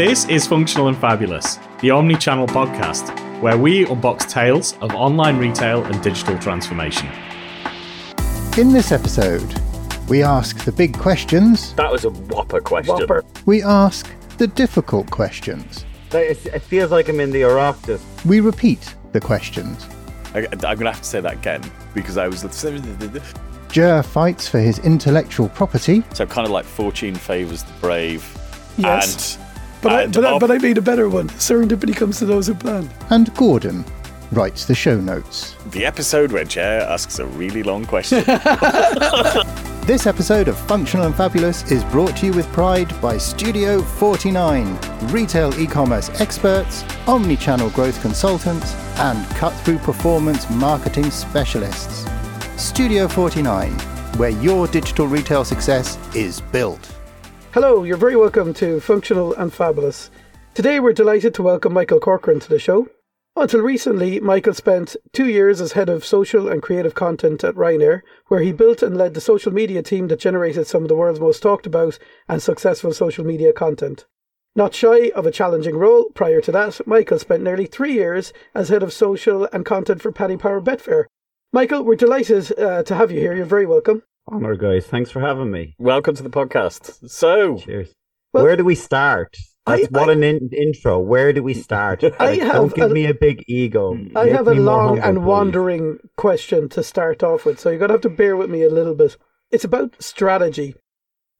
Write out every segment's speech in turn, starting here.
This is Functional and Fabulous, the omni channel podcast, where we unbox tales of online retail and digital transformation. In this episode, we ask the big questions, That was a whopper question. Whopper. we ask the difficult questions, It feels like I'm in the Oireachtas. we repeat the questions. I, I'm going to have to say that again because I was. So Ger fights for his intellectual property, So, kind of like fortune favours the brave. Yes. And, But I, but, I, but I made a better one. Serendipity comes to those who plan. and Gordon writes the show notes. the episode where Ger asks a really long question. This episode of Functional and Fabulous is brought to you with pride by Studio 49, retail e commerce experts, omni channel growth consultants, and cut through performance marketing specialists. Studio 49, where your digital retail success is built. Hello, you're very welcome to Functional and Fabulous. Today we're delighted to welcome Michael Corcoran to the show. Until recently, Michael spent two years as head of social and creative content at Ryanair, where he built and led the social media team that generated some of the world's most talked about and successful social media content. Not shy of a challenging role, prior to that, Michael spent nearly three years as head of social and content for Paddy Power Betfair. Michael, we're delighted uh, to have you here. You're very welcome. Honor, guys. Thanks for having me. Welcome to the podcast. So, Cheers. Well, Where do we start? I- what I- an in- intro. Where do we start? I Like, have don't give a- me a big ego. I Make have a long humble, and please. wandering question to start off with, so you're going to have to bear with me a little bit. It's about strategy.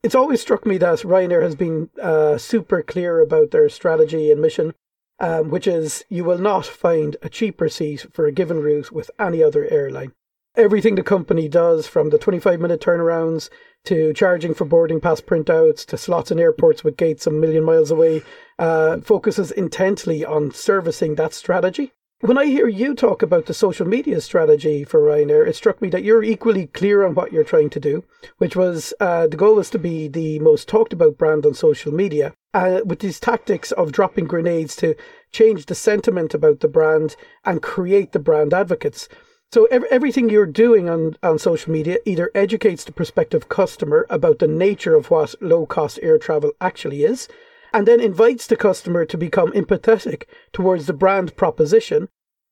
It's always struck me that Ryanair has been uh, super clear about their strategy and mission, um, which is you will not find a cheaper seat for a given route with any other airline. Everything the company does, from the 25 minute turnarounds to charging for boarding pass printouts to slots in airports with gates a million miles away, uh, focuses intently on servicing that strategy. When I hear you talk about the social media strategy for Ryanair, it struck me that you're equally clear on what you're trying to do, which was uh, the goal was to be the most talked about brand on social media. Uh, with these tactics of dropping grenades to change the sentiment about the brand and create the brand advocates. So ev- everything you're doing on, on social media either educates the prospective customer about the nature of what low cost air travel actually is, and then invites the customer to become empathetic towards the brand proposition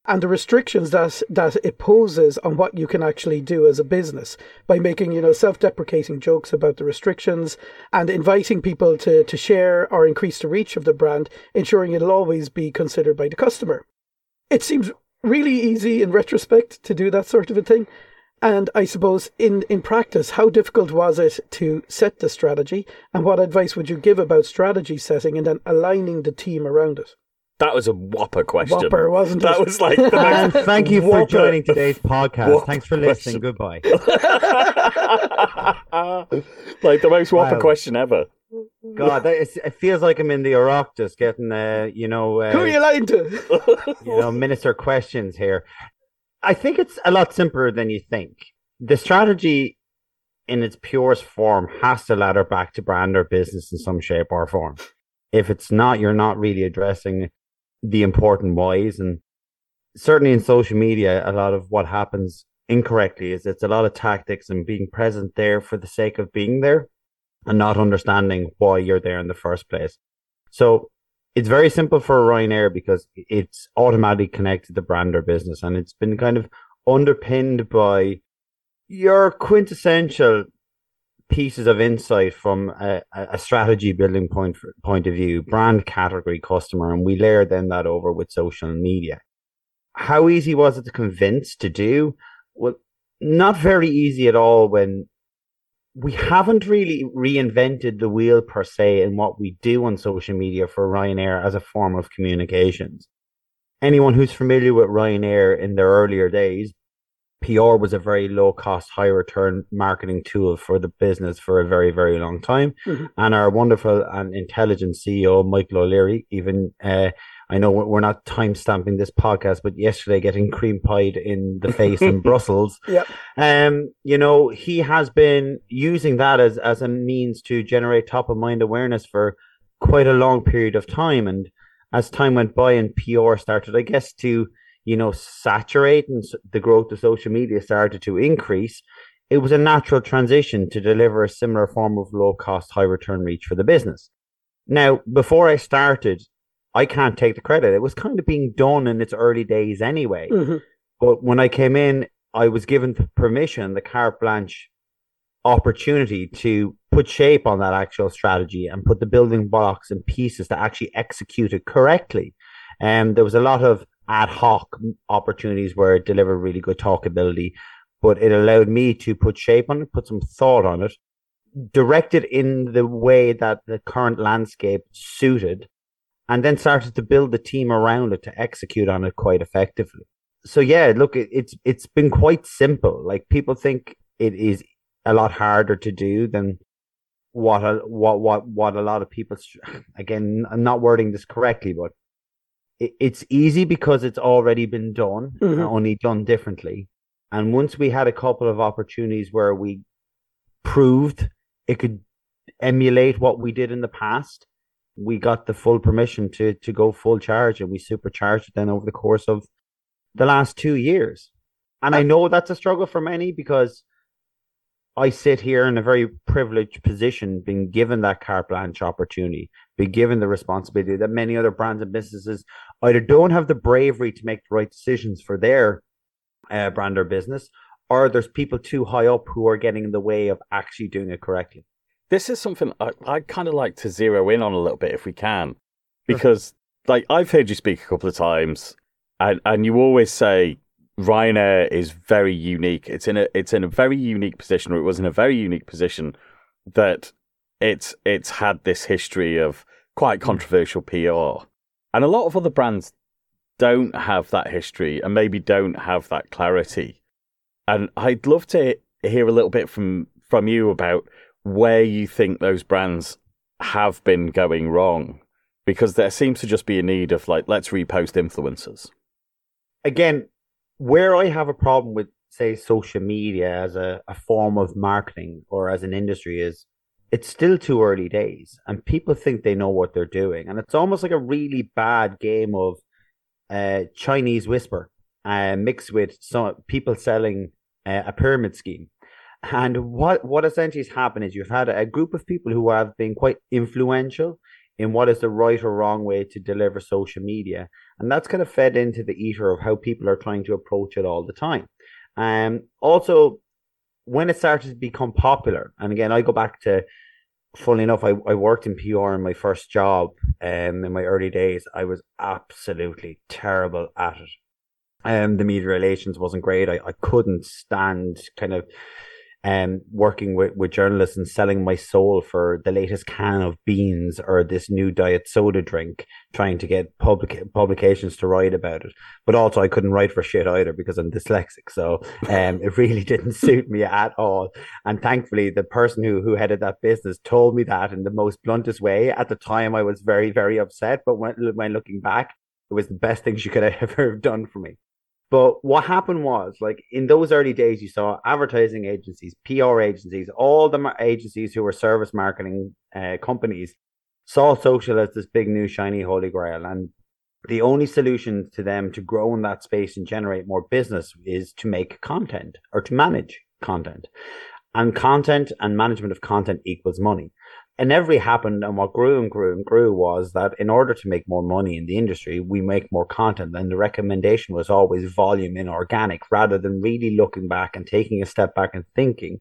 and the restrictions that that it poses on what you can actually do as a business by making you know self-deprecating jokes about the restrictions and inviting people to to share or increase the reach of the brand ensuring it'll always be considered by the customer. It seems really easy in retrospect to do that sort of a thing and I suppose in, in practice, how difficult was it to set the strategy and what advice would you give about strategy setting and then aligning the team around it? that was a whopper question. Whopper, wasn't That it? was like the And most thank you for joining today's podcast. Whopper Thanks for listening. question. Goodbye. like the most whopper Wow. question ever. God, that is, it feels like I'm in the Oireachtas getting, uh, you know, uh, Who are you lying to? you know, minister questions here. I think it's a lot simpler than you think. The strategy in its purest form has to ladder back to brand or business in some shape or form. If it's not, you're not really addressing the important whys. And certainly in social media, a lot of what happens incorrectly is it's a lot of tactics and being present there for the sake of being there and not understanding why you're there in the first place. So it's very simple for Ryanair because it's automatically connected to brand or business and it's been kind of underpinned by your quintessential pieces of insight from a, a strategy building point point of view, brand category customer, and we layer then that over with social media. How easy was it to convince to do? Well, not very easy at all when we haven't really reinvented the wheel per se in what we do on social media for Ryanair as a form of communications. Anyone who's familiar with Ryanair in their earlier days, PR was a very low cost, high return marketing tool for the business for a very, very long time. Mhm. And our wonderful and intelligent CEO, Michael O'Leary, even, uh, I know we're not time stamping this podcast, but yesterday getting cream pied in the face in Brussels. Yep. Um, you know, he has been using that as, as a means to generate top of mind awareness for quite a long period of time. And as time went by and PR started, I guess, to, you know, saturate and the growth of social media started to increase, it was a natural transition to deliver a similar form of low cost, high return reach for the business. Now, before I started, I can't take the credit. It was kind of being done in its early days anyway. Mhm. But when I came in, I was given the permission, the carte blanche opportunity to put shape on that actual strategy and put the building blocks and pieces to actually execute it correctly. And there was a lot of ad hoc opportunities where it delivered really good talkability, but it allowed me to put shape on it, put some thought on it, direct it in the way that the current landscape suited, and then started to build the team around it to execute on it quite effectively. So yeah, look, it, it's it's been quite simple. Like people think it is a lot harder to do than what a, what what what a lot of people. Again, I'm not wording this correctly, but it, it's easy because it's already been done, Mhm. only done differently. And once we had a couple of opportunities where we proved it could emulate what we did in the past, we got the full permission to to go full charge, and we supercharged it then over the course of the last two years. And I know that's a struggle for many because I sit here in a very privileged position, being given that carte blanche opportunity, being given the responsibility that many other brands and businesses either don't have the bravery to make the right decisions for their uh, brand or business, or there's people too high up who are getting in the way of actually doing it correctly. This is something I, I'd kind of like to zero in on a little bit if we can, because like I've heard you speak a couple of times, and and you always say Ryanair is very unique. It's in a it's in a very unique position, or it was in a very unique position that it's it's had this history of quite hmm. controversial PR, and a lot of other brands don't have that history and maybe don't have that clarity. And I'd love to hear a little bit from from you about where you think those brands have been going wrong because there seems to just be a need of like let's repost influencers again, where I have a problem with, say, social media as a, a form of marketing or as an industry is it's still too early days and people think they know what they're doing. And it's almost like a really bad game of uh, Chinese whisper uh, mixed with some people selling uh, a pyramid scheme. And what, what essentially has happened is you've had a group of people who have been quite influential in what is the right or wrong way to deliver social media. And that's kind of fed into the ether of how people are trying to approach it all the time. Um, also, when it started to become popular, and again, I go back to, funnily enough, I, I worked in PR in my first job um, in my early days. I was absolutely terrible at it. Um, the media relations wasn't great. I, I couldn't stand kind of um, working with, with journalists and selling my soul for the latest can of beans or this new diet soda drink, trying to get public publications to write about it. But also, I couldn't write for shit either because I'm dyslexic. So um, it really didn't suit me at all. And thankfully, the person who, who headed that business told me that in the most bluntest way. At the time, I was very, very upset. But when, when looking back, it was the best thing she could have ever have done for me. But what happened was, like in those early days, you saw advertising agencies, PR agencies, all the agencies who were service marketing uh, companies saw social as this big new shiny holy grail, and the only solution to them to grow in that space and generate more business is to make content or to manage content, and content and management of content equals money inevitably happened and what grew and grew and grew was that in order to make more money in the industry we make more content and the recommendation was always volume in organic rather than really looking back and taking a step back and thinking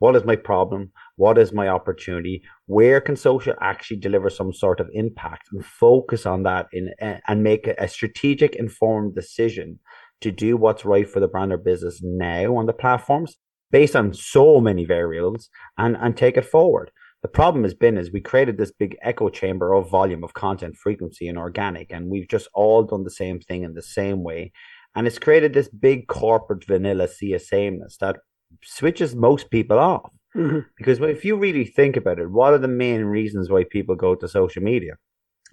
what is my problem? What is my opportunity? Where can social actually deliver some sort of impact? And focus on that in eh, and make a strategic informed decision to do what's right for the brand or business now on the platforms based on so many variables and and take it forward the problem has been is we created this big echo chamber of volume of content frequency and organic and we've just all done the same thing in the same way and it's created this big corporate vanilla sea of sameness that switches most people off Mhm. because if you really think about it what are the main reasons why people go to social media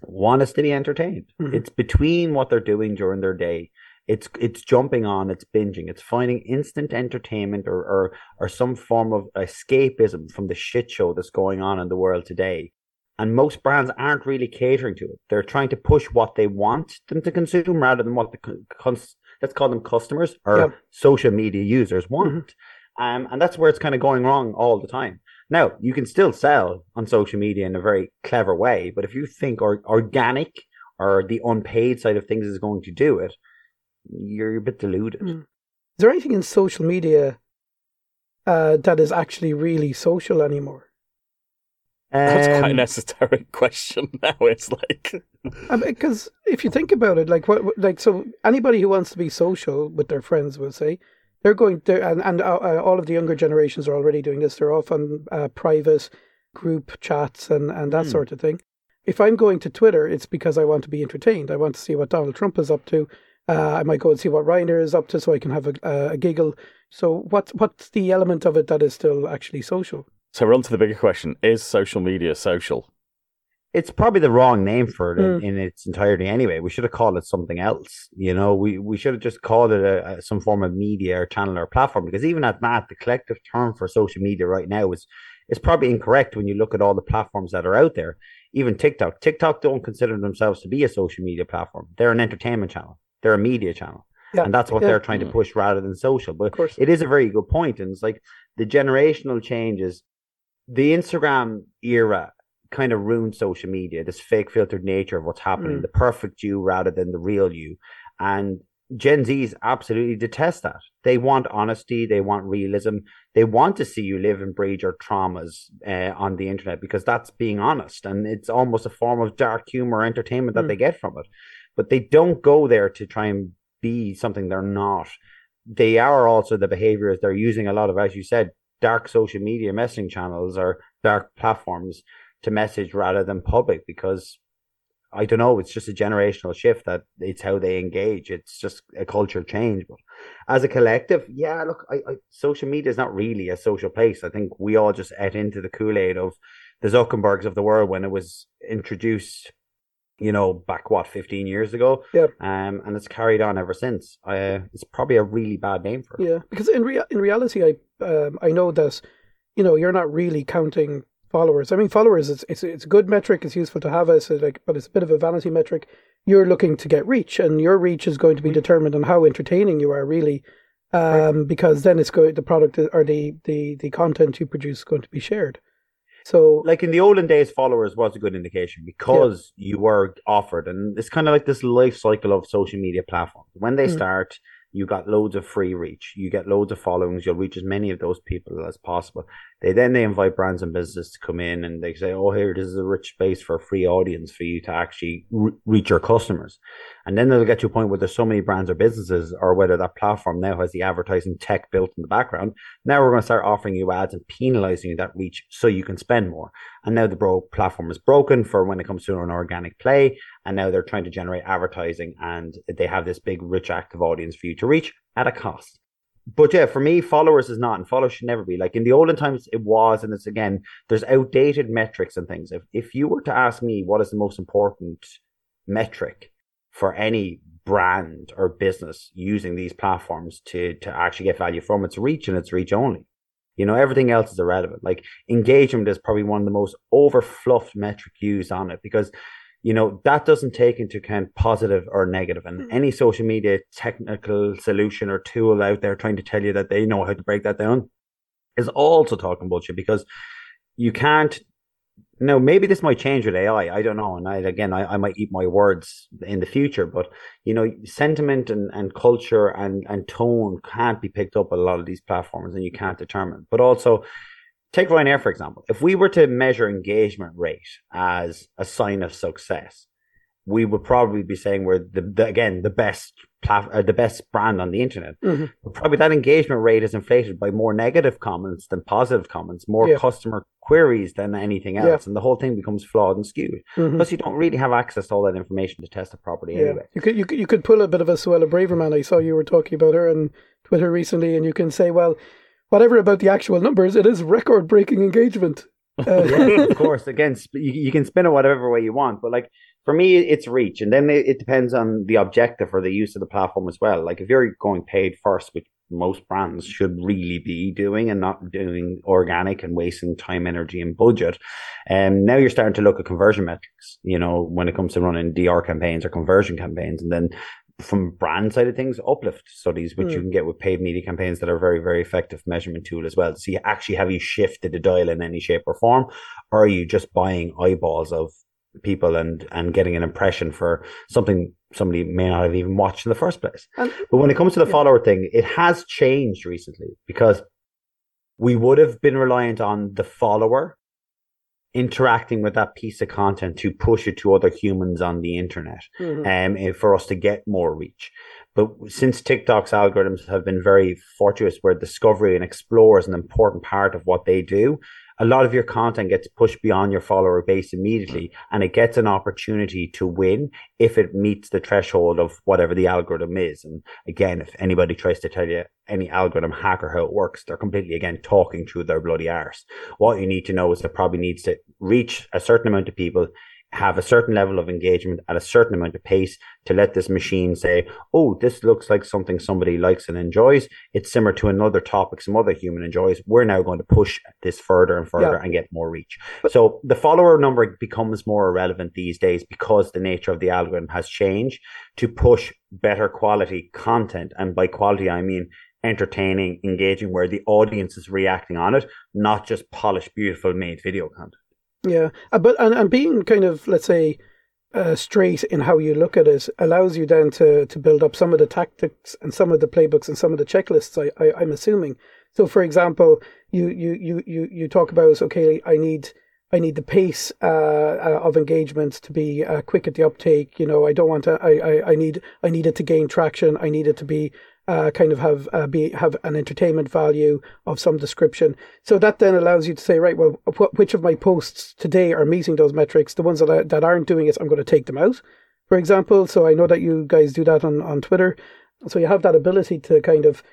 one is to be entertained Mhm. it's between what they're doing during their day it's it's jumping on, it's binging, it's finding instant entertainment or, or or some form of escapism from the shit show that's going on in the world today. And most brands aren't really catering to it. They're trying to push what they want them to consume rather than what the con- cons- let's call them customers or Yeah. social media users want. Um, and that's where it's kind of going wrong all the time. Now, you can still sell on social media in a very clever way, but if you think or, organic or the unpaid side of things is going to do it, you're a bit deluded. Mm. Is there anything in social media uh, that is actually really social anymore? That's quite Um, an esoteric question now. It's like, Because if you think about it, like what, what- like so, anybody who wants to be social with their friends will say they're going to, and and uh, uh, all of the younger generations are already doing this. They're off on uh, private group chats and and that Hmm. sort of thing. If I'm going to Twitter, it's because I want to be entertained. I want to see what Donald Trump is up to. Uh, I might go and see what Ryanair is up to, so I can have a, uh, a giggle. So what's what's the element of it that is still actually social? so we're on to the bigger question: Is social media social? it's probably the wrong name for it Mm. in, in its entirety anyway. We should have called it something else. You know, we, we should have just called it a, a, some form of media or channel or platform because even at that, the collective term for social media right now is is probably incorrect when you look at all the platforms that are out there. Even TikTok. TikTok don't consider themselves to be a social media platform. They're an entertainment channel. They're a media channel. Yeah, And that's what yeah. they're trying to Mm. push rather than social. But Of course. it is a very good point, and it's like the generational changes. The Instagram era kind of ruined social media. This fake filtered nature of what's happening, Mm. the perfect you rather than the real you, and Gen Zs absolutely detest that. They want honesty. They want realism. They want to see you live and breed your traumas uh, on the internet because that's being honest, and it's almost a form of dark humor entertainment that Mm. they get from it. But they don't go there to try and be something they're not. They are also the behaviors they're using a lot of, as you said, dark social media messaging channels or dark platforms to message rather than public because I don't know, it's just a generational shift that it's how they engage. It's just a culture change. But as a collective, yeah, look, I, I social media is not really a social place. I think we all just ate into the Kool-Aid of the Zuckerbergs of the world when it was introduced, you know, back what, 15 years ago. Yep. Um, and it's carried on ever since. Uh, it's probably a really bad name for it. Yeah, because in rea- in reality, I um, I know that you know you're not really counting followers. I mean, followers it's it's it's a good metric. It's useful to have as a, like, but it's a bit of a vanity metric. You're looking to get reach, and your reach is going to be determined on how entertaining you are, really. Um, because then it's going the product or the the the content you produce is going to be shared. So like in the olden days, followers was a good indication because you were offered, and it's kind of like this life cycle of social media platforms. When they Mm. start, you got loads of free reach, you get loads of followings, you'll reach as many of those people as possible. They then they invite brands and businesses to come in, and they say, "Oh, here, this is a rich space for a free audience for you to actually re- reach your customers." And then they'll get to a point where there's so many brands or businesses, or whether that platform now has the advertising tech built in the background. Now we're going to start offering you ads and penalizing you that reach so you can spend more. And now the bro platform is broken for when it comes to an organic play. And now they're trying to generate advertising and they have this big, rich, active audience for you to reach at a cost. But yeah, for me, followers is not, and followers should never be. Like in the olden times, it was, and it's again, there's outdated metrics and things. If if you were to ask me what is the most important metric for any brand or business using these platforms to to actually get value from its reach and its reach only. You know, everything else is irrelevant. Like engagement is probably one of the most overfluffed metric used on it because you know that doesn't take into account positive or negative and hmm. any social media technical solution or tool out there trying to tell you that they know how to break that down is also talking bullshit because you can't now maybe this might change with AI. I don't know, and I again I, I might eat my words in the future, but you know, sentiment and, and culture and, and tone can't be picked up at a lot of these platforms, and you can't determine. But also, take Ryanair for example. If we were to measure engagement rate as a sign of success, we would probably be saying we're the, the again the best plat- uh, the best brand on the internet. Mhm. But probably that engagement rate is inflated by more negative comments than positive comments, more Yeah. customer queries than anything Yeah. else, and the whole thing becomes flawed and skewed. mhm. Plus, you don't really have access to all that information to test it properly yeah, anyway. you could you could you could pull a bit of a Suella Braverman. I saw you were talking about her on Twitter recently, and you can say, well, whatever about the actual numbers, it is record breaking engagement. Uh, yeah, of course. Again, sp- you, you can spin it whatever way you want, but like for me, it's reach, and then it, it depends on the objective or the use of the platform as well. Like if you're going paid first, which most brands should really be doing, and not doing organic and wasting time, energy, and budget, and um, now you're starting to look at conversion metrics. You know, when it comes to running DR campaigns or conversion campaigns, and then from brand side of things, uplift studies, which Mm. you can get with paid media campaigns that are very, very effective measurement tool as well. So you actually have you shifted the dial in any shape or form, or are you just buying eyeballs of people and and getting an impression for something somebody may not have even watched in the first place? And- But when it comes to the Yeah. follower thing, it has changed recently because we would have been reliant on the follower interacting with that piece of content to push it to other humans on the internet Mhm. um, eh, for us to get more reach. But since TikTok's algorithms have been very fortuitous, where discovery and explore is an important part of what they do, a lot of your content gets pushed beyond your follower base immediately, and it gets an opportunity to win if it meets the threshold of whatever the algorithm is. And again, if anybody tries to tell you any algorithm hack or how it works, they're completely again talking through their bloody arse. What you need to know is it probably needs to reach a certain amount of people have a certain level of engagement at a certain amount of pace to let this machine say, oh, this looks like something somebody likes and enjoys. It's similar to another topic some other human enjoys. We're now going to push this further and further Yeah. and get more reach. So the follower number becomes more irrelevant these days because the nature of the algorithm has changed to push better quality content. And by quality, I mean entertaining, engaging, where the audience is reacting on it, not just polished, beautiful, made video content. Yeah, uh, but and, and being kind of let's say uh, straight in how you look at it allows you then to to build up some of the tactics and some of the playbooks and some of the checklists. I, I I'm assuming. So, for example, you you you you you talk about okay, I need. I need the pace uh, uh, of engagement to be uh, quick at the uptake. You know, I don't want to. I, I, I need. I need it to gain traction. I need it to be uh, kind of have uh, be have an entertainment value of some description. So that then allows you to say, right, well, wh- which of my posts today are meeting those metrics? The ones that I, that aren't doing it, I'm going to take them out, for example. So I know that you guys do that on on Twitter. So you have that ability to kind of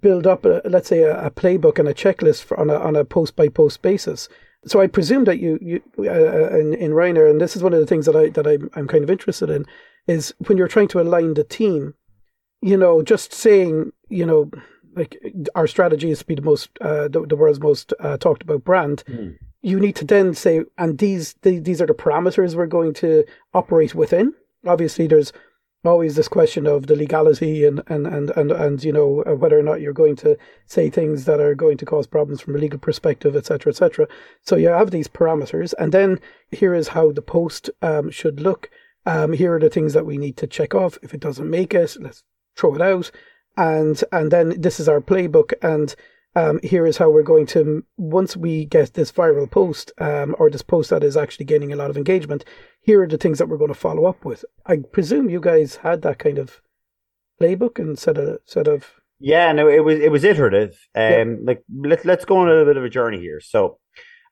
build up, a, let's say, a, a playbook and a checklist for, on a on a post by post basis. So I presume that you you uh, in in Ryanair, and this is one of the things that I that I'm I'm kind of interested in, is when you're trying to align the team you know, just saying, you know, like our strategy is to be the most, uh, the, the world's most uh, talked about brand. You need to then say, and these, the, these are the parameters we're going to operate within. Obviously, there's always this question of the legality and and and and, and you know uh, whether or not you're going to say things that are going to cause problems from a legal perspective, etc., etc. So you have these parameters, and then here is how the post um, should look. Um, here are the things that we need to check off. If it doesn't make it, let's throw it out and and then this is our playbook and um, here is how we're going to once we get this viral post um, or this post that is actually gaining a lot of engagement here are the things that we're going to follow up with i presume you guys had that kind of playbook and set of set of Yeah, no, it was it was iterative. Um, Yeah. like let's let's go on a little bit of a journey here. So,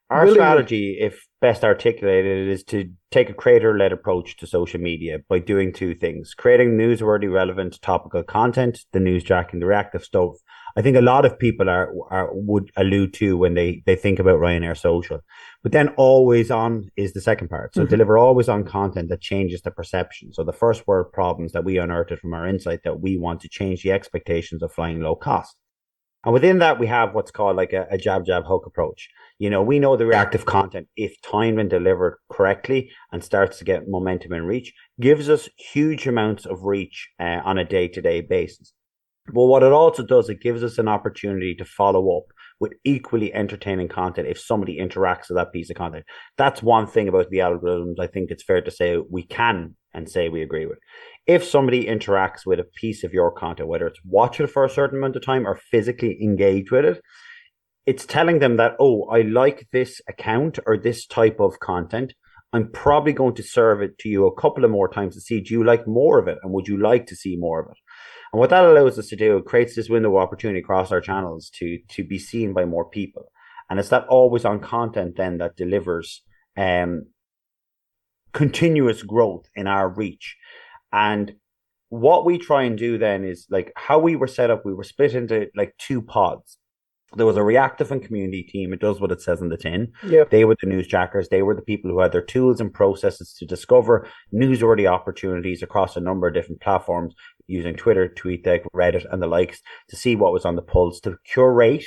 our Willingly. strategy, if best articulated, is to take a creator-led approach to social media by doing two things: creating newsworthy, relevant, topical content, the newsjack and the reactive stuff. I think a lot of people are, are would allude to when they they think about Ryanair Social. But then always on is the second part. So Mhm. deliver always on content that changes the perception. So the first world problems that we unearthed from our insight that we want to change the expectations of flying low cost. And within that, we have what's called like a, a jab, jab, hook approach. You know, we know the reactive content, if timed and delivered correctly and starts to get momentum and reach, gives us huge amounts of reach uh, on a day to day basis. But what it also does, it gives us an opportunity to follow up with equally entertaining content if somebody interacts with that piece of content. That's one thing about the algorithms I think it's fair to say we can and say we agree with. If somebody interacts with a piece of your content, whether it's watch it for a certain amount of time or physically engage with it, it's telling them that, oh, I like this account or this type of content. I'm probably going to serve it to you a couple of more times to see, do you like more of it? And would you like to see more of it? And what that allows us to do, it creates this window of opportunity across our channels to to be seen by more people. And it's that always on content then that delivers um, continuous growth in our reach. And what we try and do then is like how we were set up, we were split into like two pods. There was a reactive and community team. It does what it says in the tin. yeah They were the news newsjackers. They were the people who had their tools and processes to discover newsworthy opportunities across a number of different platforms using Twitter, TweetDeck, Reddit, and the likes to see what was on the pulse, to curate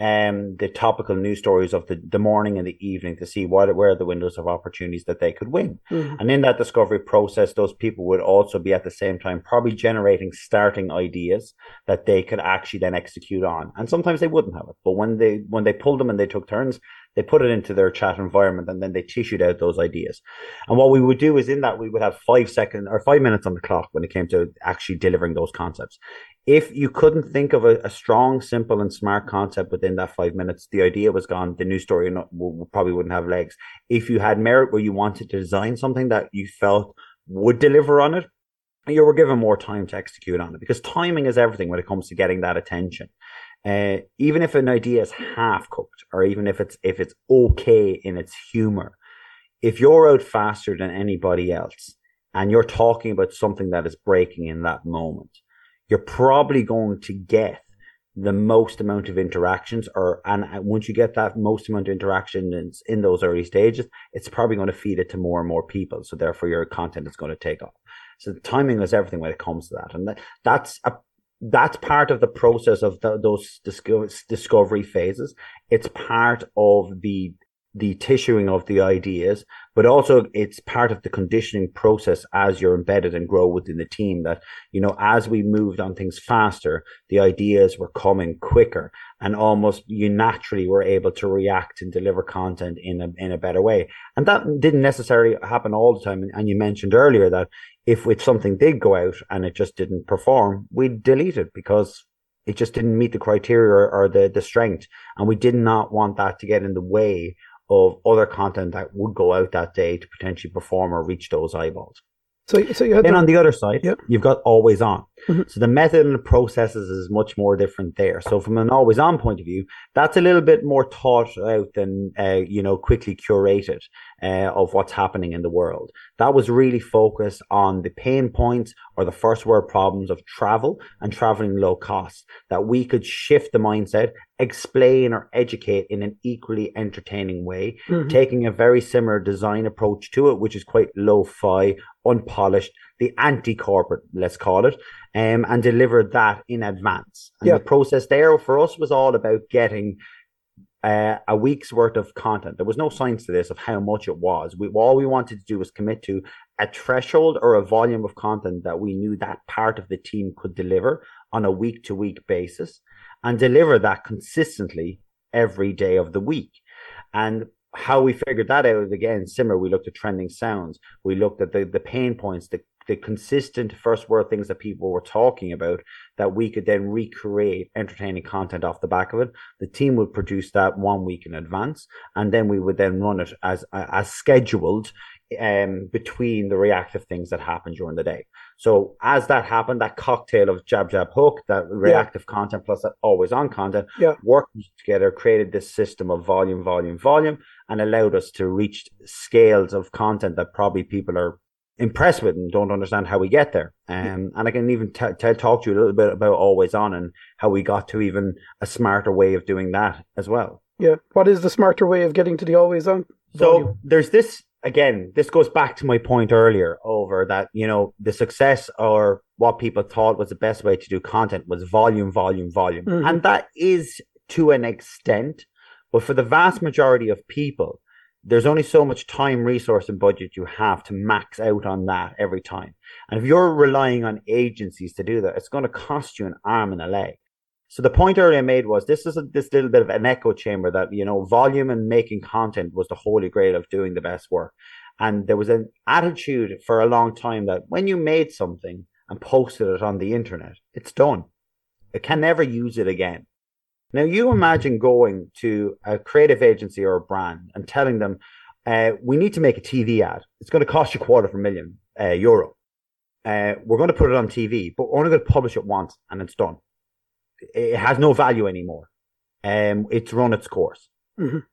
um, the topical news stories of the, the morning and the evening to see what where are the windows of opportunities that they could win. Mhm. And in that discovery process, those people would also be at the same time probably generating starting ideas that they could actually then execute on. And sometimes they wouldn't have it, but when they when they pulled them and they took turns, they put it into their chat environment and then they tissued out those ideas. And what we would do is in that we would have five seconds or five minutes on the clock when it came to actually delivering those concepts. If you couldn't think of a, a strong, simple, and smart concept within that five minutes, the idea was gone. The news story no- w- w- probably wouldn't have legs. If you had merit where you wanted to design something that you felt would deliver on it, you were given more time to execute on it because timing is everything when it comes to getting that attention. Uh, even if an idea is half cooked, or even if it's if it's okay in its humor, if you're out faster than anybody else and you're talking about something that is breaking in that moment, you're probably going to get the most amount of interactions or and uh, once you get that most amount of interactions in, those early stages it's probably going to feed it to more and more people. So therefore your content is going to take off. So the timing is everything when it comes to that. And that, that's a that's part of the process of the, those discover, discovery phases it's part of the the tissuing of the ideas, but also it's part of the conditioning process as you're embedded and grow within the team that, you know, as we moved on things faster, the ideas were coming quicker and almost you naturally were able to react and deliver content in a, in a better way. And that didn't necessarily happen all the time. And you mentioned earlier that if if something did go out and it just didn't perform, we'd delete it because it just didn't meet the criteria or, the, the strength. And we did not want that to get in the way of other content that would go out that day to potentially perform or reach those eyeballs. So, so you had Then the, on the other side, Yep. you've got always on. Mhm. So the method and the processes is much more different there. So from an always on point of view, that's a little bit more thought out than uh, you know quickly curated uh, of what's happening in the world. That was really focused on the pain points or the first world problems of travel and traveling low cost. That we could shift the mindset, explain or educate in an equally entertaining way, Mhm. taking a very similar design approach to it, which is quite lo-fi, unpolished, the anti-corporate, let's call it, um, and deliver that in advance. And Yeah. the process there for us was all about getting uh, a week's worth of content. There was no science to this of how much it was. We all we wanted to do was commit to a threshold or a volume of content that we knew that part of the team could deliver on a week to week basis and deliver that consistently every day of the week. And how we figured that out again, similar, we looked at trending sounds, we looked at the, the pain points, the, the consistent first word things that people were talking about that we could then recreate entertaining content off the back of it. The team would produce that one week in advance, and then we would then run it as as scheduled um, between the reactive things that happen during the day. So as that happened, that cocktail of jab jab hook, that reactive content plus that always on content, Yeah. worked together, created this system of volume, volume, volume, and allowed us to reach scales of content that probably people are impressed with and don't understand how we get there. Um, and I can even t- t- talk to you a little bit about always on and how we got to even a smarter way of doing that as well. yeah. What is the smarter way of getting to the always on? So there's this again. This goes back to my point earlier over that you know the success or what people thought was the best way to do content was volume, volume, volume, Mhm. and that is to an extent. But for the vast majority of people, there's only so much time, resource, and budget you have to max out on that every time. And if you're relying on agencies to do that, it's going to cost you an arm and a leg. So the point earlier I made was this is a, this little bit of an echo chamber that you know volume and making content was the holy grail of doing the best work, and there was an attitude for a long time that when you made something and posted it on the internet, it's done. It can never use it again. Now you imagine going to a creative agency or a brand and telling them, uh, "We need to make a TV ad. It's going to cost you a quarter of a million uh, euro. Uh, we're going to put it on TV, but we're only going to publish it once, and it's done." It has no value anymore. Um, it's run its course. Mhm.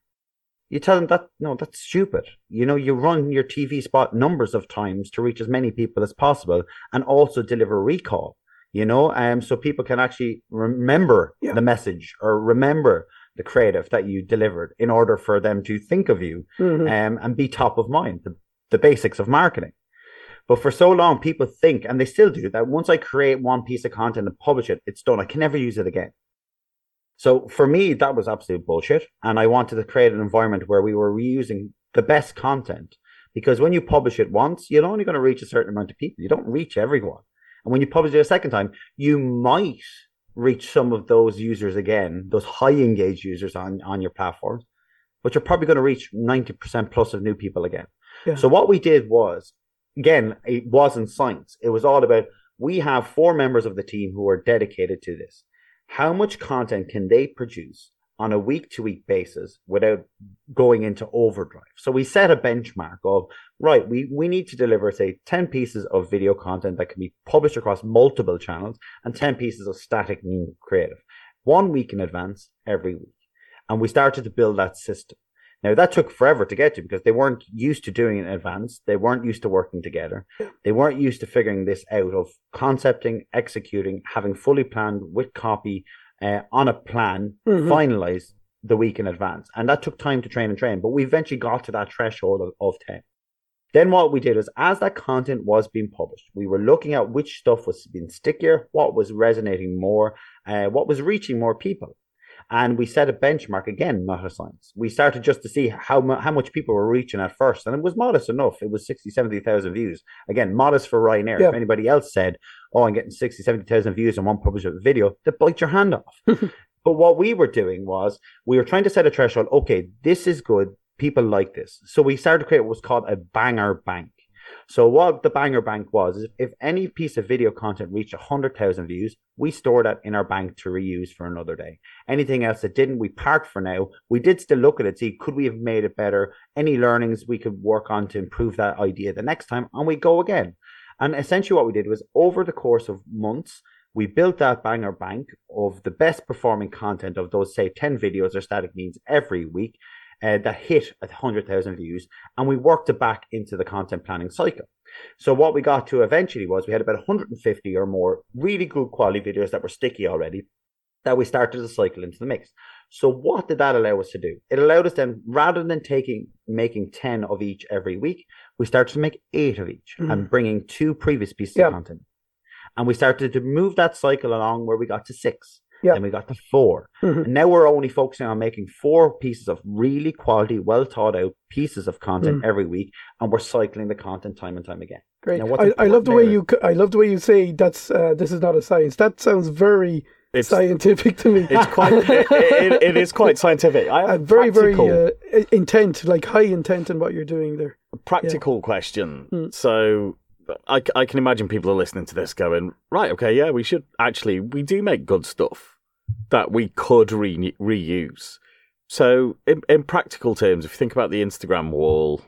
You tell them that no, that's stupid. You know, you run your TV spot numbers of times to reach as many people as possible, and also deliver recall. You know, um, so people can actually remember Yeah. the message or remember the creative that you delivered in order for them to think of you Mhm. um, and be top of mind, the, the basics of marketing. But for so long, people think, and they still do, that once I create one piece of content and publish it, it's done. I can never use it again. So for me, that was absolute bullshit. And I wanted to create an environment where we were reusing the best content. Because when you publish it once, you're only going to reach a certain amount of people. You don't reach everyone. And when you publish it a second time, you might reach some of those users again, those high engaged users on, on your platforms, but you're probably going to reach 90% plus of new people again. Yeah. So what we did was, again, it wasn't science. It was all about we have four members of the team who are dedicated to this. How much content can they produce on a week to week basis without going into overdrive? So we set a benchmark of, right, we, we need to deliver, say, 10 pieces of video content that can be published across multiple channels and 10 pieces of static new creative. One week in advance every week. And we started to build that system. Now that took forever to get to because they weren't used to doing it in advance. They weren't used to working together. They weren't used to figuring this out of concepting, executing, having fully planned with copy uh, on a plan, Mhm. finalized the week in advance. And that took time to train and train, but we eventually got to that threshold of, of 10. Then what we did is as that content was being published, we were looking at which stuff was being stickier, what was resonating more, uh, what was reaching more people and we set a benchmark again, not a science. We started just to see how mu- how much people were reaching at first, and it was modest enough. It was 60, 70,000 views. Again, modest for Ryanair. Yeah. If anybody else said, "Oh, I'm getting 60, 70,000 views on one published video," they bite your hand off. but what we were doing was we were trying to set a threshold. Okay, this is good. People like this, so we started to create what was called a banger bank. So what the banger bank was is if any piece of video content reached 100,000 views, we store that in our bank to reuse for another day. Anything else that didn't, we parked for now. We did still look at it, see could we have made it better? Any learnings we could work on to improve that idea the next time, and we go again. And essentially, what we did was over the course of months, we built that banger bank of the best performing content of those, say, 10 videos or static means every week uh, that hit 100,000 views, and we worked it back into the content planning cycle. So what we got to eventually was we had about 150 or more really good quality videos that were sticky already that we started to cycle into the mix. So what did that allow us to do? It allowed us then rather than taking making 10 of each every week, we started to make 8 of each mm-hmm. and bringing two previous pieces of content. And we started to move that cycle along where we got to 6. Yep. Then we got to 4 mm-hmm. And now we're only focusing on making four pieces of really quality, well thought out pieces of content mm. every week, and we're cycling the content time and time again. Great. Now, I, I love the way you. I love the way you say that's. Uh, this is not a science. That sounds very it's, scientific to me. It's quite. it, it, it is quite scientific. I very practical. very uh, intent, like high intent in what you're doing there. Practical yeah. question. Mm. So. I, I can imagine people are listening to this going, right, okay, yeah, we should actually, we do make good stuff that we could re- reuse. So in, in practical terms, if you think about the Instagram wall,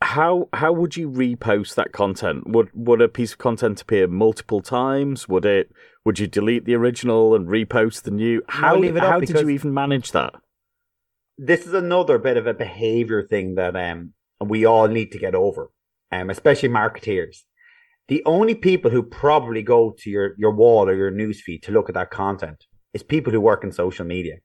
how how would you repost that content? Would would a piece of content appear multiple times? Would it would you delete the original and repost the new? How how did you even manage that? this is another bit of a behavior thing that um we all need to get over, um, especially marketeers. The only people who probably go to your, your wall or your newsfeed to look at that content is people who work in social media.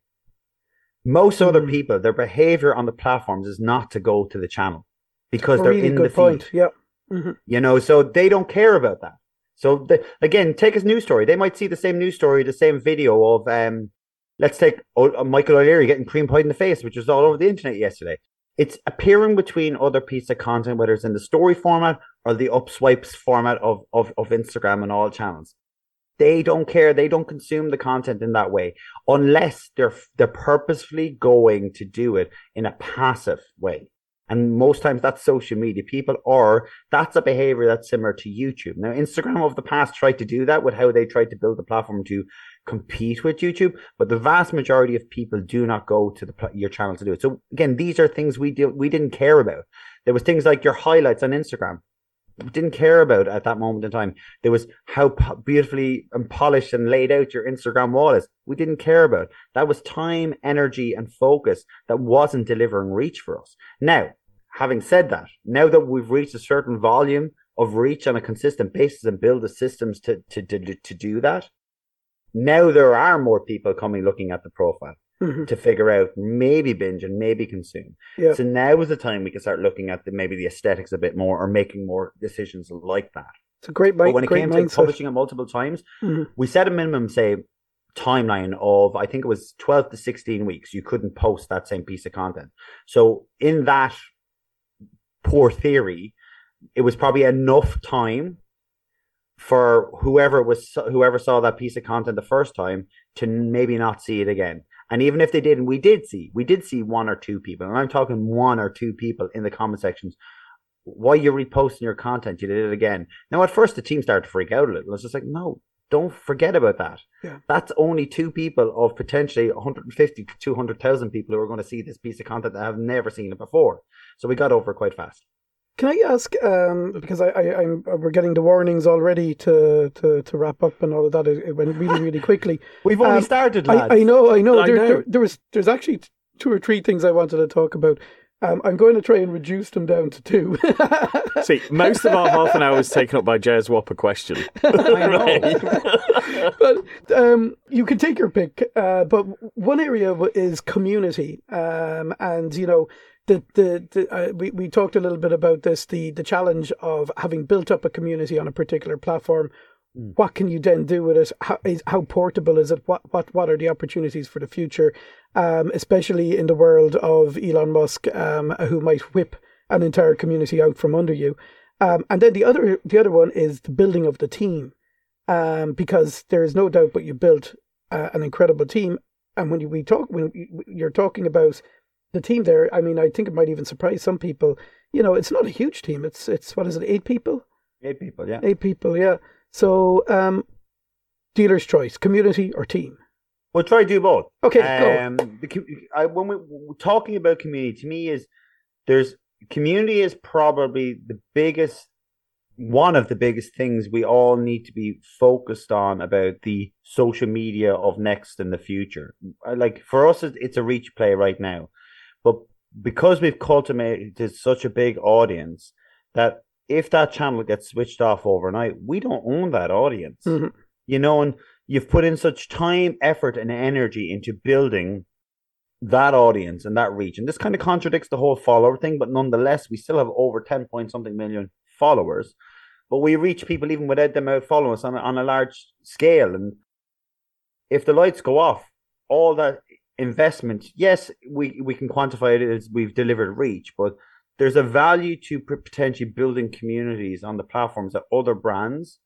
Most other Mm. people, their behavior on the platforms is not to go to the channel because they're really in good the point. feed. Yeah. hmm You know, so they don't care about that. So the, again, take his news story. They might see the same news story, the same video of um, let's take O- uh, Michael O'Leary getting cream pie in the face, which was all over the internet yesterday. It's appearing between other pieces of content, whether it's in the story format or the upswipes format of, of, of Instagram and all channels. They don't care. They don't consume the content in that way unless they're they're purposefully going to do it in a passive way. And most times that's social media people, or that's a behavior that's similar to YouTube. Now, Instagram of the past tried to do that with how they tried to build the platform to compete with YouTube, but the vast majority of people do not go to the your channel to do it. So again, these are things we do, we didn't care about. There was things like your highlights on Instagram. Didn't care about at that moment in time. There was how po- beautifully and polished and laid out your Instagram wall is. We didn't care about. That was time, energy, and focus that wasn't delivering reach for us. Now, having said that, now that we've reached a certain volume of reach on a consistent basis and build the systems to, to, to, to do that, now there are more people coming looking at the profile Mhm. to figure out maybe binge and maybe consume. Yeah. So now is the time we can start looking at the, maybe the aesthetics a bit more or making more decisions like that. It's a great, But when it came to publishing it multiple times, Mhm. we set a minimum, say timeline of I think it was 12 to 16 weeks you couldn't post that same piece of content. So in that poor theory, it was probably enough time for whoever was whoever saw that piece of content the first time to maybe not see it again. And even if they did, and we did see, we did see one or two people, and I'm talking one or two people in the comment sections. Why you're reposting your content? You did it again. Now, at first, the team started to freak out a little. It's just like, no, don't forget about that. Yeah. That's only two people of potentially 150 to 200,000 people who are going to see this piece of content that have never seen it before. So we got over it quite fast. Can I ask, um, because I, I, I'm, we're getting the warnings already to, to, to wrap up and all of that. It, it went really, really quickly. We've only Um, started. I, I know, I know. I There, know. There, there was, there's actually two or three things I wanted to talk about. Um, I'm going to try and reduce them down to two. See, most of our half an hour is taken up by Ger's Whopper question. But um, you can take your pick. Uh, but one area is community, um, and you know. The, the, the, uh, we, we talked a little bit about this the, the challenge of having built up a community on a particular platform. What can you then do with it? How, is, how portable is it? What, what what are the opportunities for the future? Um, especially in the world of Elon Musk um, who might whip an entire community out from under you. Um, and then the other the other one is the building of the team. Um, because there is no doubt but you built uh, an incredible team. And when you, we talk when you're talking about the team there I mean I think it might even surprise some people you know it's not a huge team it's it's what is it eight people Eight people, yeah. Eight people, yeah. So, um, dealer's choice, community or team. We'll try to do both. Okay, go. Um, the, I, when we, we're talking about community, to me is there's community is probably the biggest, one of the biggest things we all need to be focused on about the social media of next and the future. Like for us, it's a reach play right now, but because we've cultivated such a big audience that if that channel gets switched off overnight, we don't own that audience. Mhm. You know, and you've put in such time, effort, and energy into building that audience and that reach. And this kind of contradicts the whole follower thing, but nonetheless, we still have over 10 point something million followers. But we reach people even without them out following us on a, on a large scale. And if the lights go off, all that investment, yes, we, we can quantify it as we've delivered reach, but there's a value to potentially building communities on the platforms that other brands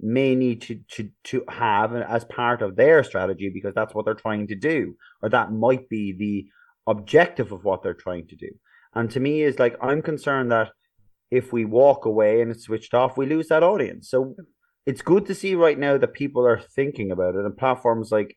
may need to, to, to have as part of their strategy because that's what they're trying to do, or that might be the objective of what they're trying to do. And to me, is like I'm concerned that if we walk away and it's switched off, we lose that audience. So it's good to see right now that people are thinking about it, and platforms like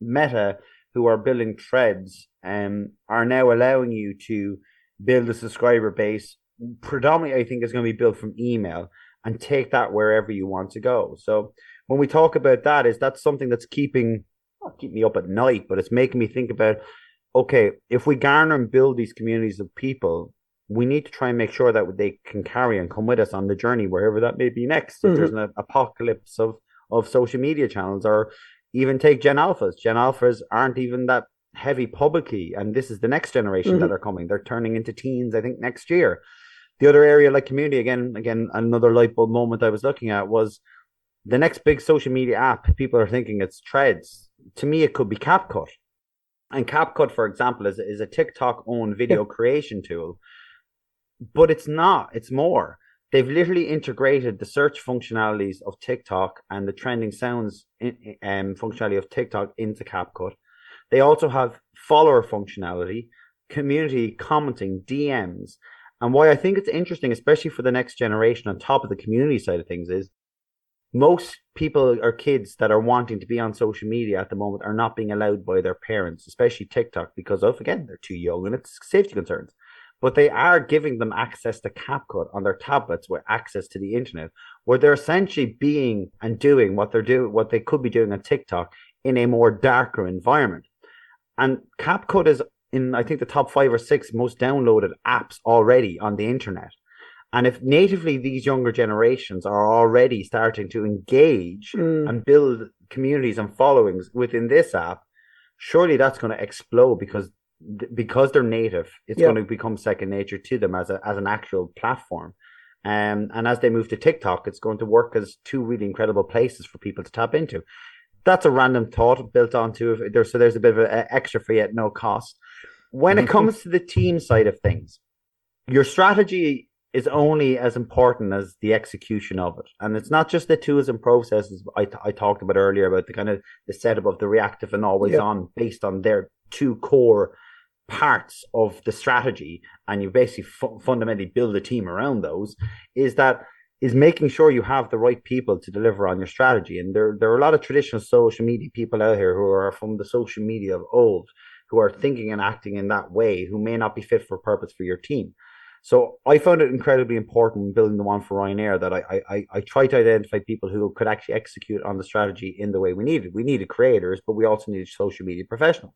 Meta, who are building threads, um, are now allowing you to build a subscriber base. Predominantly, I think is going to be built from email and take that wherever you want to go. So when we talk about that, is that something that's keeping not keep me up at night, but it's making me think about okay, if we garner and build these communities of people, we need to try and make sure that they can carry and come with us on the journey wherever that may be next. If there's an apocalypse of of social media channels, or even take Gen Alphas. Gen Alphas aren't even that heavy publicly, and this is the next generation that mm-hmm. are coming. They're turning into teens, I think, next year. The other area, like community, again, again, another light bulb moment I was looking at was the next big social media app. People are thinking it's Threads. To me, it could be CapCut. And CapCut, for example, is, is a TikTok owned video creation tool, but it's not, it's more. They've literally integrated the search functionalities of TikTok and the trending sounds in, um, functionality of TikTok into CapCut. They also have follower functionality, community commenting, DMs. And why I think it's interesting, especially for the next generation on top of the community side of things, is most people or kids that are wanting to be on social media at the moment are not being allowed by their parents, especially TikTok, because of again they're too young and it's safety concerns. But they are giving them access to CapCut on their tablets with access to the internet, where they're essentially being and doing what they're doing, what they could be doing on TikTok in a more darker environment. And CapCut is in I think the top five or six most downloaded apps already on the internet. And if natively these younger generations are already starting to engage Mm. and build communities and followings within this app, surely that's going to explode because because they're native, it's Yeah. going to become second nature to them as a as an actual platform. Um, and as they move to TikTok, it's going to work as two really incredible places for people to tap into. that's a random thought built onto it. There, so there's a bit of an extra you at no cost. When it Mm-hmm. comes to the team side of things, your strategy is only as important as the execution of it. And it's not just the tools and processes I, I talked about earlier about the kind of the setup of the reactive and always Yeah. on based on their two core parts of the strategy. And you basically fu- fundamentally build a team around those is that is making sure you have the right people to deliver on your strategy. And there, there are a lot of traditional social media people out here who are from the social media of old, who are thinking and acting in that way, who may not be fit for purpose for your team. So I found it incredibly important building the one for Ryanair that I, I, I, I try to identify people who could actually execute on the strategy in the way we needed. We needed creators, but we also needed social media professionals.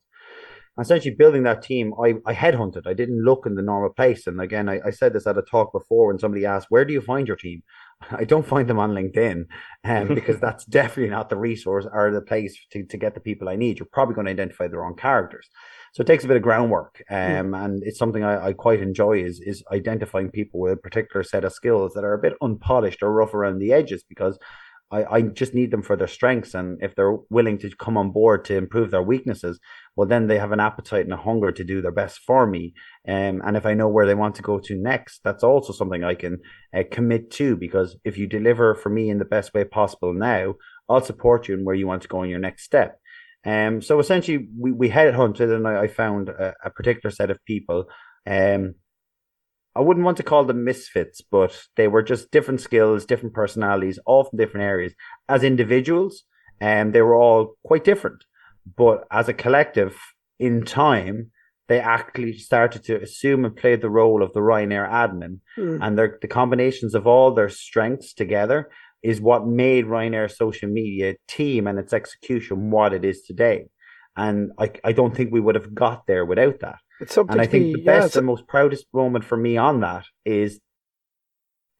Essentially, building that team, I, I headhunted. I didn't look in the normal place. And again, I, I said this at a talk before when somebody asked, Where do you find your team? I don't find them on LinkedIn um, because that's definitely not the resource or the place to, to get the people I need. You're probably going to identify the wrong characters. So it takes a bit of groundwork, um, and it's something I, I quite enjoy is is identifying people with a particular set of skills that are a bit unpolished or rough around the edges because I, I just need them for their strengths, and if they're willing to come on board to improve their weaknesses, well, then they have an appetite and a hunger to do their best for me. Um, and if I know where they want to go to next, that's also something I can uh, commit to because if you deliver for me in the best way possible now, I'll support you in where you want to go in your next step. Um, so essentially, we, we headhunted and I, I found a, a particular set of people. Um, I wouldn't want to call them misfits, but they were just different skills, different personalities, all from different areas. As individuals, um, they were all quite different. But as a collective, in time, they actually started to assume and play the role of the Ryanair admin. Mm. And their, the combinations of all their strengths together is what made Ryanair social media team and its execution what it is today. And I, I don't think we would have got there without that. It's something And I think be, the best it's- and most proudest moment for me on that is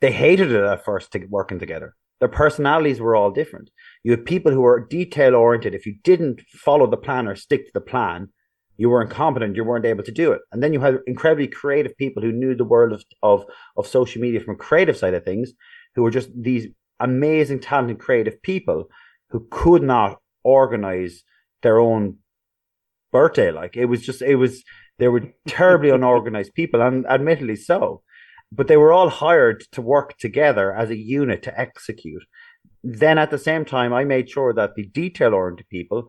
they hated it at first to working together. Their personalities were all different. You had people who were detail oriented. If you didn't follow the plan or stick to the plan, you were incompetent. You weren't able to do it. And then you had incredibly creative people who knew the world of, of, of social media from a creative side of things, who were just these amazing, talented, creative people who could not organize their own birthday. Like it was just, it was, they were terribly unorganized people, and admittedly so. But they were all hired to work together as a unit to execute. Then at the same time, I made sure that the detail oriented people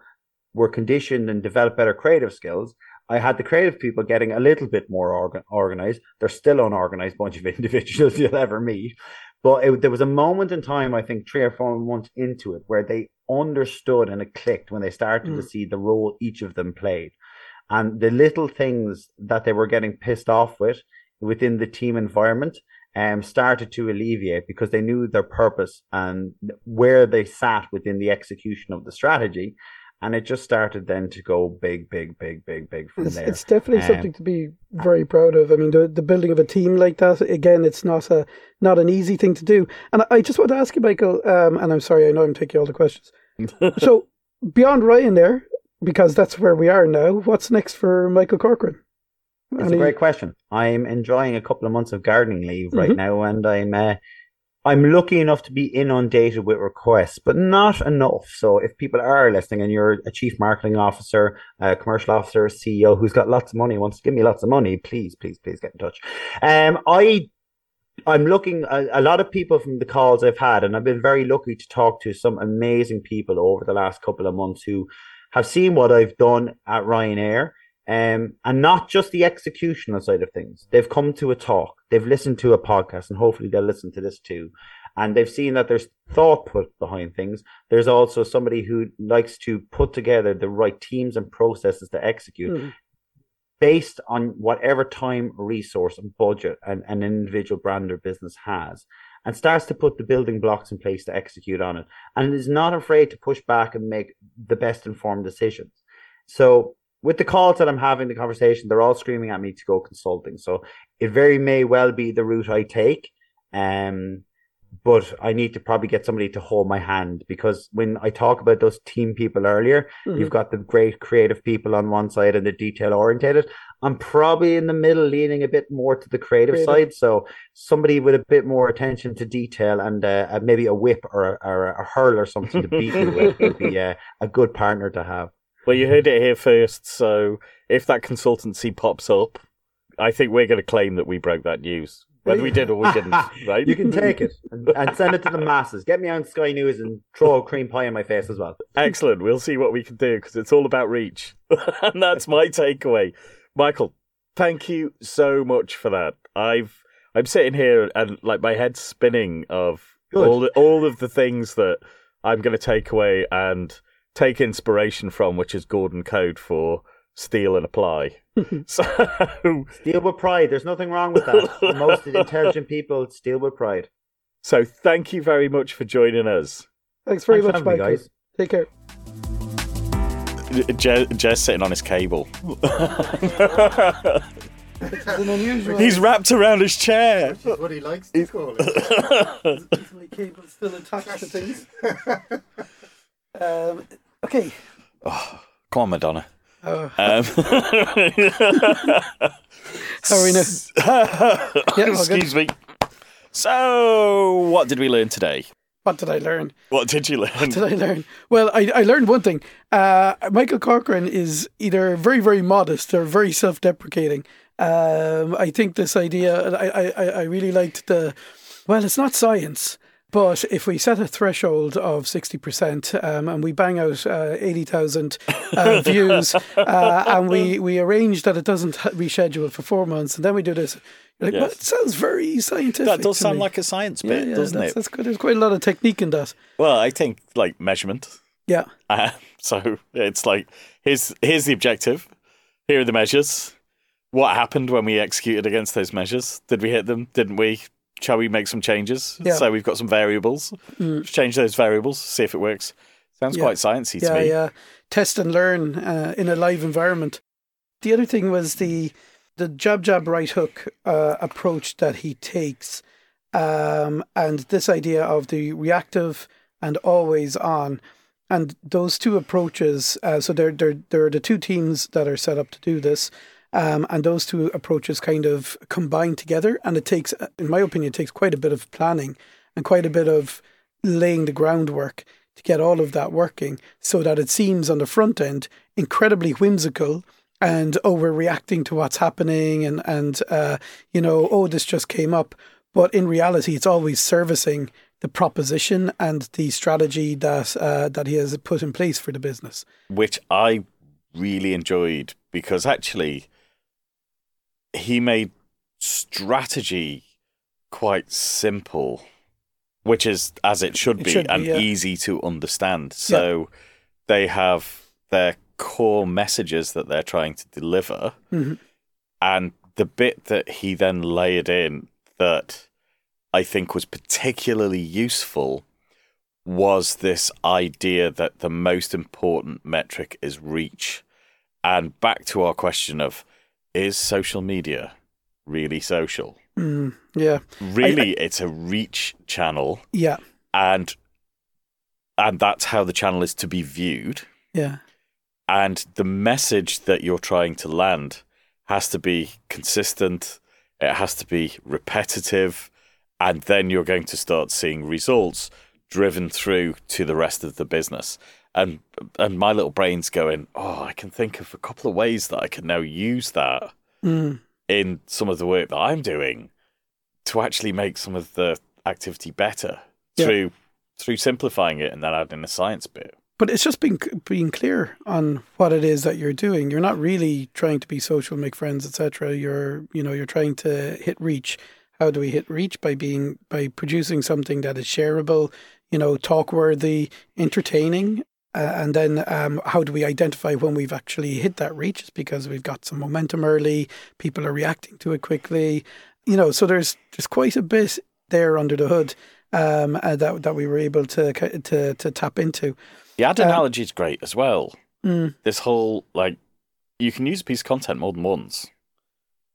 were conditioned and developed better creative skills. I had the creative people getting a little bit more organ- organized. They're still unorganized bunch of individuals you'll ever meet. But it, there was a moment in time, I think three or four months into it, where they understood and it clicked when they started to Mm. see the role each of them played. And the little things that they were getting pissed off with within the team environment um, started to alleviate because they knew their purpose and where they sat within the execution of the strategy. And it just started then to go big, big, big, big, big from It's, there. it's definitely Um, something to be very proud of. I mean, the, the building of a team like that again, it's not a not an easy thing to do. And I just want to ask you, Michael. Um, and I'm sorry, I know I'm taking all the questions. so beyond Ryanair, because that's where we are now. What's next for Michael Corcoran? It's Any- a great question. I'm enjoying a couple of months of gardening leave right Mhm. now, and I'm uh, I'm lucky enough to be inundated with requests, but not enough. So if people are listening, and you're a chief marketing officer, a commercial officer, a CEO who's got lots of money, wants to give me lots of money, please, please, please get in touch. Um, I I'm looking a, a lot of people from the calls I've had, and I've been very lucky to talk to some amazing people over the last couple of months who have seen what I've done at Ryanair, um, and not just the executional side of things. They've come to a talk, they've listened to a podcast, and hopefully they'll listen to this too. And they've seen that there's thought put behind things. There's also somebody who likes to put together the right teams and processes to execute Mm. based on whatever time, resource, and budget an, an individual brand or business has, and starts to put the building blocks in place to execute on it, and is not afraid to push back and make the best informed decisions. So, with the calls that I'm having, the conversation, they're all screaming at me to go consulting. So, it very may well be the route I take. Um, but I need to probably get somebody to hold my hand because when I talk about those team people earlier, Mhm. you've got the great creative people on one side and the detail orientated. I'm probably in the middle, leaning a bit more to the creative, Creative. side. So somebody with a bit more attention to detail and uh, uh, maybe a whip or a, or a hurl or something to beat me with would be uh, a good partner to have. Well, you heard it here first. So if that consultancy pops up, I think we're going to claim that we broke that news, whether we did or we didn't. Right? You can take it and, and send it to the masses. Get me on Sky News and throw a cream pie in my face as well. Excellent. We'll see what we can do because it's all about reach, and that's my takeaway. Michael, thank you so much for that. I've I'm sitting here and like my head's spinning of Good. all the, all of the things that I'm going to take away and take inspiration from, which is Gordon code for steal and apply. so Steal with pride. There's nothing wrong with that. Most intelligent people steal with pride. so thank you very much for joining us. Thanks very Thanks much, having me, Michael. guys. Take care. Je- Ger's sitting on his cable. It's an unusual. He's wrapped around his chair. Which is what he likes to call it. my cable still attached to things. um, okay. Come on, Madonna. Uh, Um, How are we now? Yeah. Excuse me. So, what did we learn today? What did I learn? What did you learn? What did I learn? Well, I, I learned one thing. Uh, Michael Corcoran is either very, very modest or very self deprecating. Um, I think this idea, I, I- I really liked the, well, it's not science. But if we set a threshold of 60% um, and we bang out uh, 80,000 uh, views uh, and we, we arrange that it doesn't reschedule for four months and then we do this, you're like, well, it sounds very scientific. that does sound me." like a science Yeah, bit, yeah, doesn't that's, it? That's good. There's quite a lot of technique in that. Well, I think like measurement. Yeah. Uh, so it's like here's here's the objective. Here are the measures. What happened when we executed against those measures? Did we hit them? Didn't we? Shall we make some changes? Yeah. So we've got some variables. Mm. Change those variables. See if it works. Sounds Yeah. quite sciencey to me. yeah. Test and learn uh, in a live environment. The other thing was the the jab jab right hook uh, approach that he takes, um, and this idea of the reactive and always on, and those two approaches. Uh, so there, there, there are the two teams that are set up to do this. Um, and those two approaches kind of combine together, and it takes, in my opinion, it takes quite a bit of planning and quite a bit of laying the groundwork to get all of that working so that it seems on the front end incredibly whimsical and oh we're reacting to what's happening and and uh, you know oh this just came up. But in reality it's always servicing the proposition and the strategy that uh, that he has put in place for the business. Which I really enjoyed because actually he made strategy quite simple, which is as it should It be should be, and yeah. easy to understand. So they have their core messages that they're trying to deliver, Mhm. and the bit that he then layered in that I think was particularly useful was this idea that the most important metric is reach. And back to our question of is social media really social? mm, yeah Really, it's a reach channel, yeah and and that's how the channel is to be viewed. yeah And the message that you're trying to land has to be consistent. It has to be repetitive, and then you're going to start seeing results driven through to the rest of the business. And and my little brain's going, oh, I can think of a couple of ways that I can now use that mm, in some of the work that I'm doing to actually make some of the activity better Yeah. through through simplifying it and then adding a science bit. but it's just being being clear on what it is that you're doing. You're not really trying to be social, make friends, etc. You're you know you're trying to hit reach. How do we hit reach by being by producing something that is shareable, you know, talk worthy, entertaining, uh, and then um, how do we identify when we've actually hit that reach? It's because we've got some momentum early, people are reacting to it quickly, you know. So there's there's quite a bit there under the hood um, uh, that that we were able to to to tap into. The ad Uh, analogy is great as well. Mm. This whole like you can use a piece of content more than once,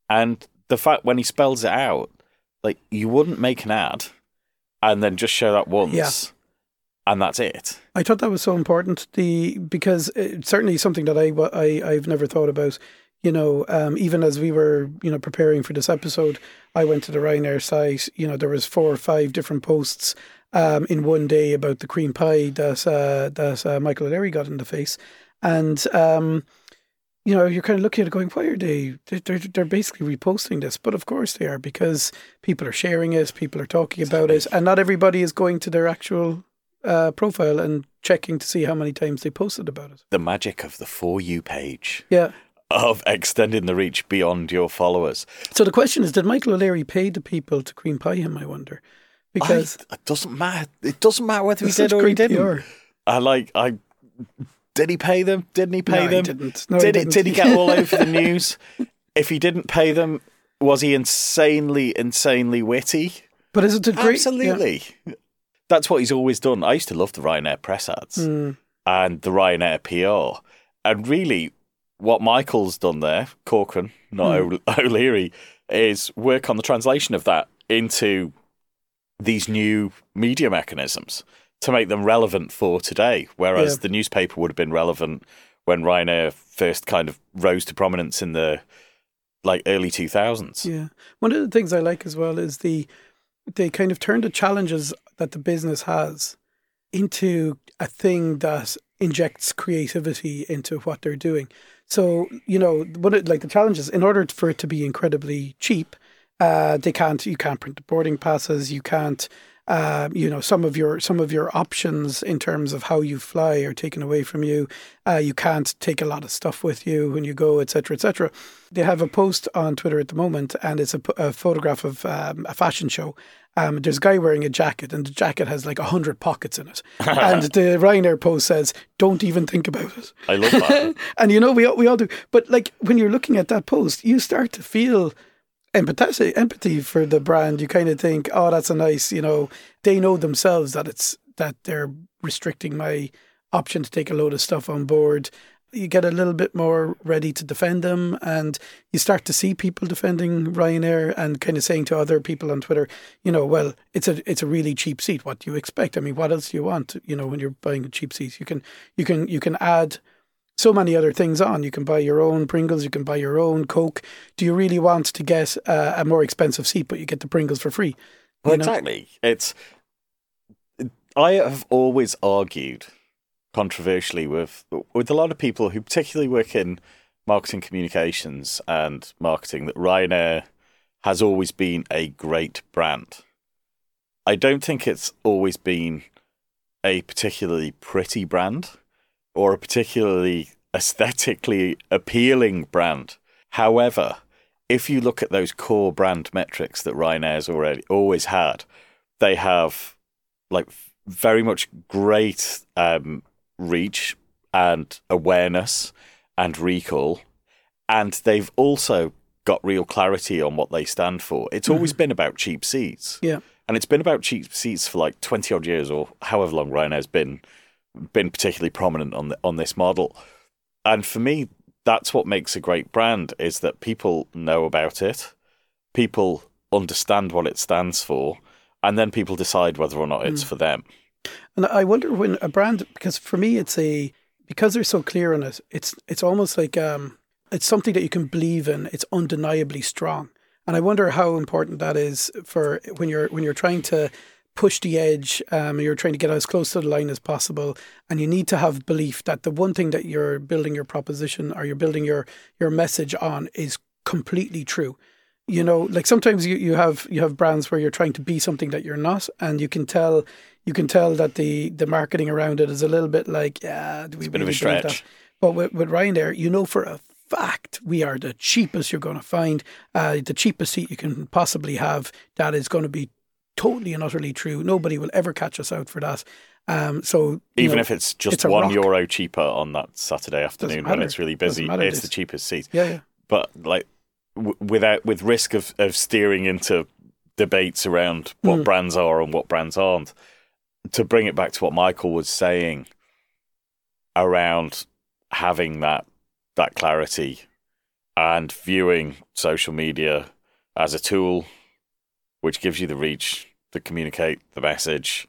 and the fact when he spells it out, like you wouldn't make an ad and then just show that once, Yeah. And that's it. I thought that was so important. The because it's certainly something that I I I've never thought about. You know, um, even as we were you know preparing for this episode, I went to the Ryanair site. You know, there was four or five different posts um, in one day about the cream pie that uh, that uh, Michael O'Leary got in the face, and um, you know, you're kind of looking at it going, why are they? They're, they're basically reposting this, but of course they are because people are sharing it, people are talking about it, and not everybody is going to their actual uh, profile and checking to see how many times they posted about it. The magic of the for you page Yeah. of extending the reach beyond your followers. So the question is, did Michael O'Leary pay the people to cream pie him? I wonder, because I, it doesn't matter. It doesn't matter whether he did or he didn't. I like. I did he pay them? Didn't he pay No, he them? didn't. No, he did didn't. It, did he get all over the news? If he didn't pay them, was he insanely, insanely witty? But is it a great? yeah. That's what he's always done. I used to love the Ryanair press ads Mm. and the Ryanair PR. And really, what Michael's done there, Corcoran, not. O- O'Leary, is work on the translation of that into these new media mechanisms to make them relevant for today. Whereas Yeah. the newspaper would have been relevant when Ryanair first kind of rose to prominence in the like early 2000s. Yeah. One of the things I like as well is the they kind of turn the challenges that the business has into a thing that injects creativity into what they're doing. So, you know, what it, like the challenges in order for it to be incredibly cheap, uh, they can't you can't print the boarding passes, you can't um, you know some of your some of your options in terms of how you fly are taken away from you. Uh, you can't take a lot of stuff with you when you go, etc., etc. They have a post on Twitter at the moment, and it's a photograph of um, a fashion show. Um, there's a guy wearing a jacket, and the jacket has like a hundred pockets in it. and the Ryanair post says, "Don't even think about it." I love that. and you know we all, we all do. But like when you're looking at that post, you start to feel empathy empathy for the brand. You kind of think, oh, that's a nice. You know, they know themselves that it's that they're restricting my option to take a load of stuff on board. You get a little bit more ready to defend them, and you start to see people defending Ryanair and kind of saying to other people on Twitter, you know, well, it's a it's a really cheap seat. What do you expect? I mean, what else do you want? You know, when you're buying a cheap seat, you can you can you can add so many other things on. You can buy your own Pringles, you can buy your own Coke. Do you really want to get uh, a more expensive seat, but you get the Pringles for free? Well, know? exactly. It's. I have always argued, controversially, with with a lot of people who particularly work in marketing communications and marketing, that Ryanair has always been a great brand. I don't think it's always been a particularly pretty brand or a particularly aesthetically appealing brand. However, if you look at those core brand metrics that Ryanair's already always had, they have like very much great um, reach and awareness and recall, and they've also got real clarity on what they stand for. It's always been about cheap seats, Yeah. and it's been about cheap seats for like twenty odd years or however long Ryanair's been been particularly prominent on the, on this model. And for me, that's what makes a great brand is that people know about it, people understand what it stands for, and then people decide whether or not it's for them. And I wonder when a brand, because for me, it's a because they're so clear on it. It's it's almost like um, it's something that you can believe in. It's undeniably strong, and I wonder how important that is for when you're when you're trying to push the edge. Um, you're trying to get as close to the line as possible, and you need to have belief that the one thing that you're building your proposition or you're building your your message on is completely true you know like sometimes you, you have you have brands where you're trying to be something that you're not and you can tell you can tell that the the marketing around it is a little bit like yeah do we a bit of a stretch. but with, with Ryanair you know for a fact we are the cheapest you're going to find uh, the cheapest seat you can possibly have that is going to be totally and utterly true nobody will ever catch us out for that um, so Even know, if it's just it's one rock. euro cheaper on that Saturday afternoon when it's really busy, It's- the cheapest seat. yeah yeah But like w- without with risk of, of steering into debates around what Mm. brands are and what brands aren't, to bring it back to what Michael was saying around having that that clarity and viewing social media as a tool which gives you the reach to communicate the message,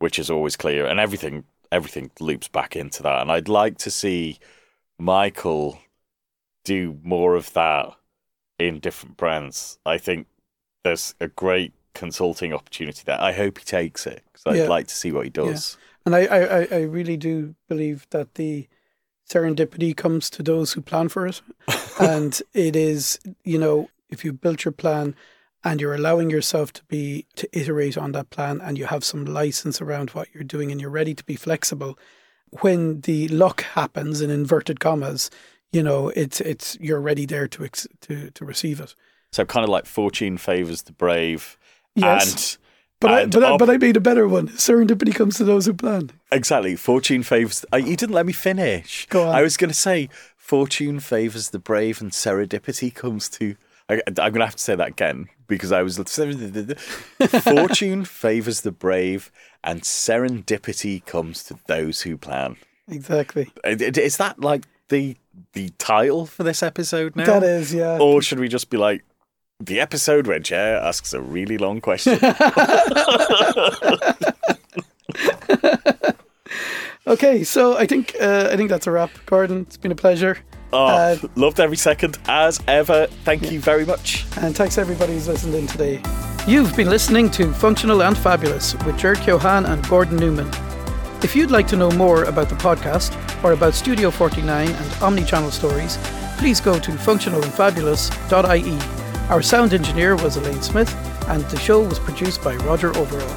which is always clear, and everything everything loops back into that. And I'd like to see Michael do more of that in different brands. I think there's a great consulting opportunity there. I hope he takes it because I'd Yeah. like to see what he does. And I, I, I- I really do believe that the serendipity comes to those who plan for it. and it is, you know, if you built your plan and you're allowing yourself to be to iterate on that plan and you have some license around what you're doing and you're ready to be flexible, when the luck happens in inverted commas, you know, it's it's you're ready there to ex- to to receive it. So kind of like fortune favors the brave. Yes. And But I, but, I, but I made a better one. Serendipity comes to those who plan. Exactly. Fortune favors. Uh, you didn't let me finish. Go on. I was going to say fortune favors the brave, and serendipity comes to. I, I'm going to have to say that again because I was. fortune favors the brave, and serendipity comes to those who plan. Exactly. Uh, Is that like the the title for this episode now? That is, yeah. Or should we just be like the episode where Ger asks a really long question? Okay, so I think uh, I think that's a wrap, Gordon. It's been a pleasure, Oh, Uh, loved every second as ever. Thank you very much. and thanks everybody who's listened in today. You've been listening to Functional and Fabulous with Jared Keohan and Gordon Newman. If you'd like to know more about the podcast or about Studio 49 and Omnichannel stories, please go to functionalandfabulous.ie. Our sound engineer was Elaine Smith, and the show was produced by Roger Overall.